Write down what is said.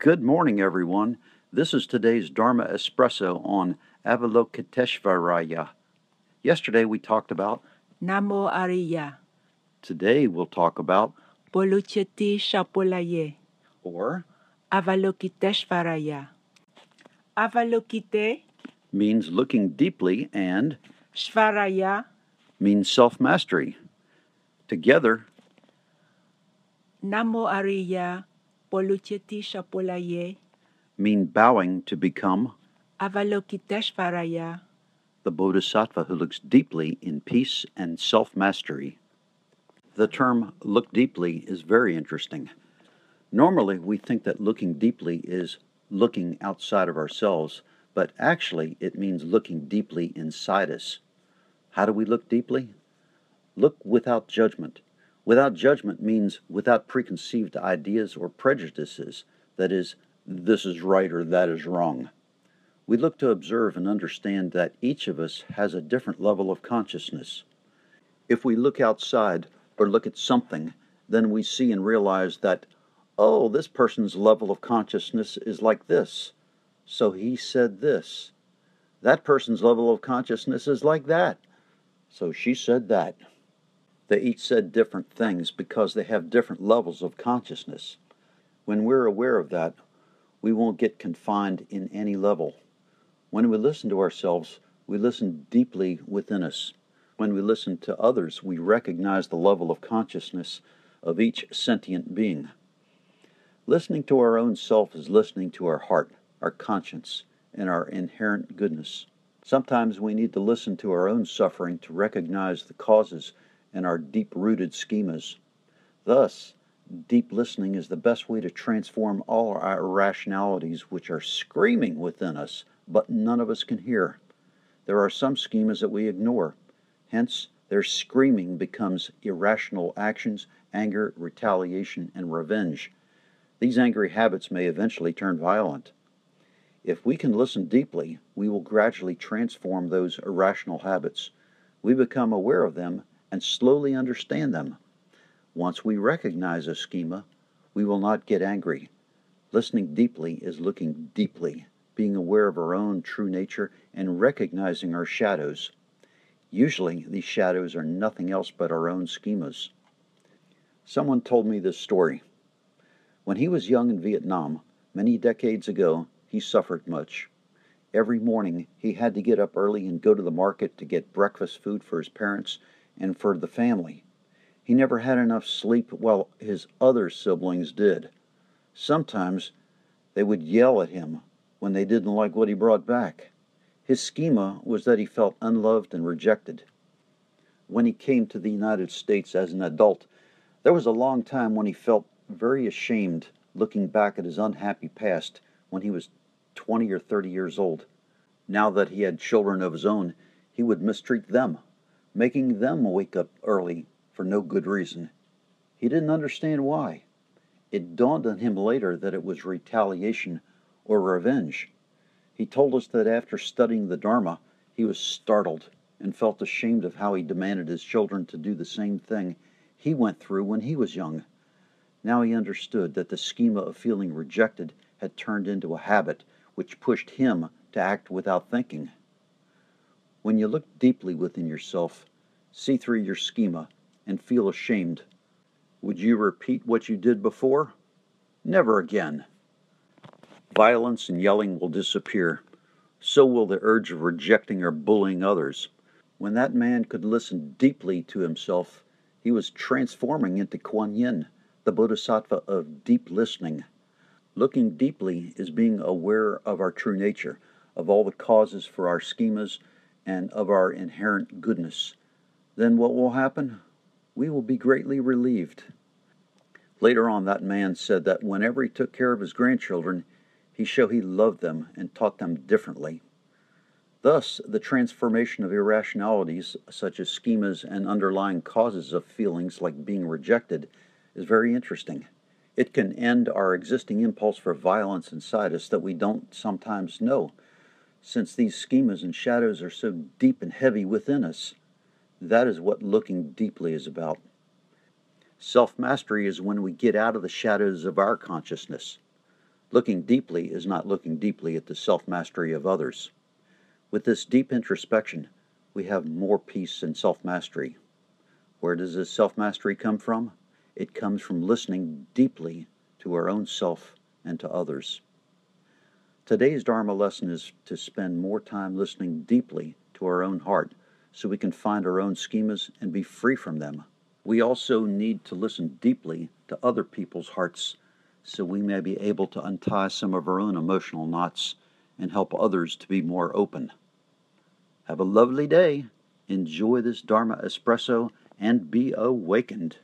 Good morning, everyone. This is today's Dharma Espresso on Avalokiteshvaraya. Yesterday we talked about, Namo Ariya, today we'll talk about, Polucheti Shapolaye, or Avalokiteshvaraya. Avalokite, means looking deeply and Shvaraya, means self mastery. Together, Namo Ariya, Polucheti mean bowing to become Avalokiteshvaraya. the bodhisattva who looks deeply in peace and self mastery. The term look deeply is very interesting. Normally, we think that looking deeply is looking outside of ourselves, but actually, it means looking deeply inside us. How do we look deeply? Look without judgment. Without judgment means without preconceived ideas or prejudices, that is, this is right or that is wrong. We look to observe and understand that each of us has a different level of consciousness. If we look outside or look at something, then we see and realize that, oh, this person's level of consciousness is like this, so he said this. That person's level of consciousness is like that, so she said that. They each said different things because they have different levels of consciousness. When we're aware of that, we won't get confined in any level. When we listen to ourselves, we listen deeply within us. When we listen to others, we recognize the level of consciousness of each sentient being. Listening to our own self is listening to our heart, our conscience, and our inherent goodness. Sometimes we need to listen to our own suffering to recognize the causes and our deep rooted schemas. Thus, deep listening is the best way to transform all our irrationalities which are screaming within us, but none of us can hear. There are some schemas that we ignore. Hence, their screaming becomes irrational actions, anger, retaliation, and revenge. These angry habits may eventually turn violent. If we can listen deeply, we will gradually transform those irrational habits. We become aware of them and slowly understand them. Once we recognize a schema, we will not get angry. Listening deeply is looking deeply, being aware of our own true nature, and recognizing our shadows. Usually, these shadows are nothing else but our own schemas. Someone told me this story. When he was young in Vietnam, many decades ago, he suffered much. Every morning, he had to get up early and go to the market to get breakfast food for his parents and for the family. He never had enough sleep while his other siblings did. Sometimes they would yell at him when they didn't like what he brought back. His schema was that he felt unloved and rejected. When he came to the United States as an adult, there was a long time when he felt very ashamed looking back at his unhappy past when he was 20 or 30 years old. Now that he had children of his own, he would mistreat them, making them wake up early for no good reason. He didn't understand why. It dawned on him later that it was retaliation or revenge. He told us that after studying the Dharma, he was startled and felt ashamed of how he demanded his children to do the same thing he went through when he was young. Now he understood that the schema of feeling rejected had turned into a habit which pushed him to act without thinking. When you look deeply within yourself, see through your schema, and feel ashamed, would you repeat what you did before? Never again. Violence and yelling will disappear. So will the urge of rejecting or bullying others. When that man could listen deeply to himself, he was transforming into Kuan Yin, the bodhisattva of deep listening. Looking deeply is being aware of our true nature, of all the causes for our schemas, and of our inherent goodness. Then what will happen? We will be greatly relieved. Later on, that man said that whenever he took care of his grandchildren, he showed he loved them and taught them differently. Thus, the transformation of irrationalities, such as schemas and underlying causes of feelings like being rejected, is very interesting. It can end our existing impulse for violence inside us that we don't sometimes know, since these schemas and shadows are so deep and heavy within us. That is what looking deeply is about. Self mastery is when we get out of the shadows of our consciousness. Looking deeply is not looking deeply at the self mastery of others. With this deep introspection, we have more peace and self mastery. Where does this self mastery come from? It comes from listening deeply to our own self and to others. Today's Dharma lesson is to spend more time listening deeply to our own heart so we can find our own schemas and be free from them. We also need to listen deeply to other people's hearts so we may be able to untie some of our own emotional knots and help others to be more open. Have a lovely day. Enjoy this Dharma espresso and be awakened.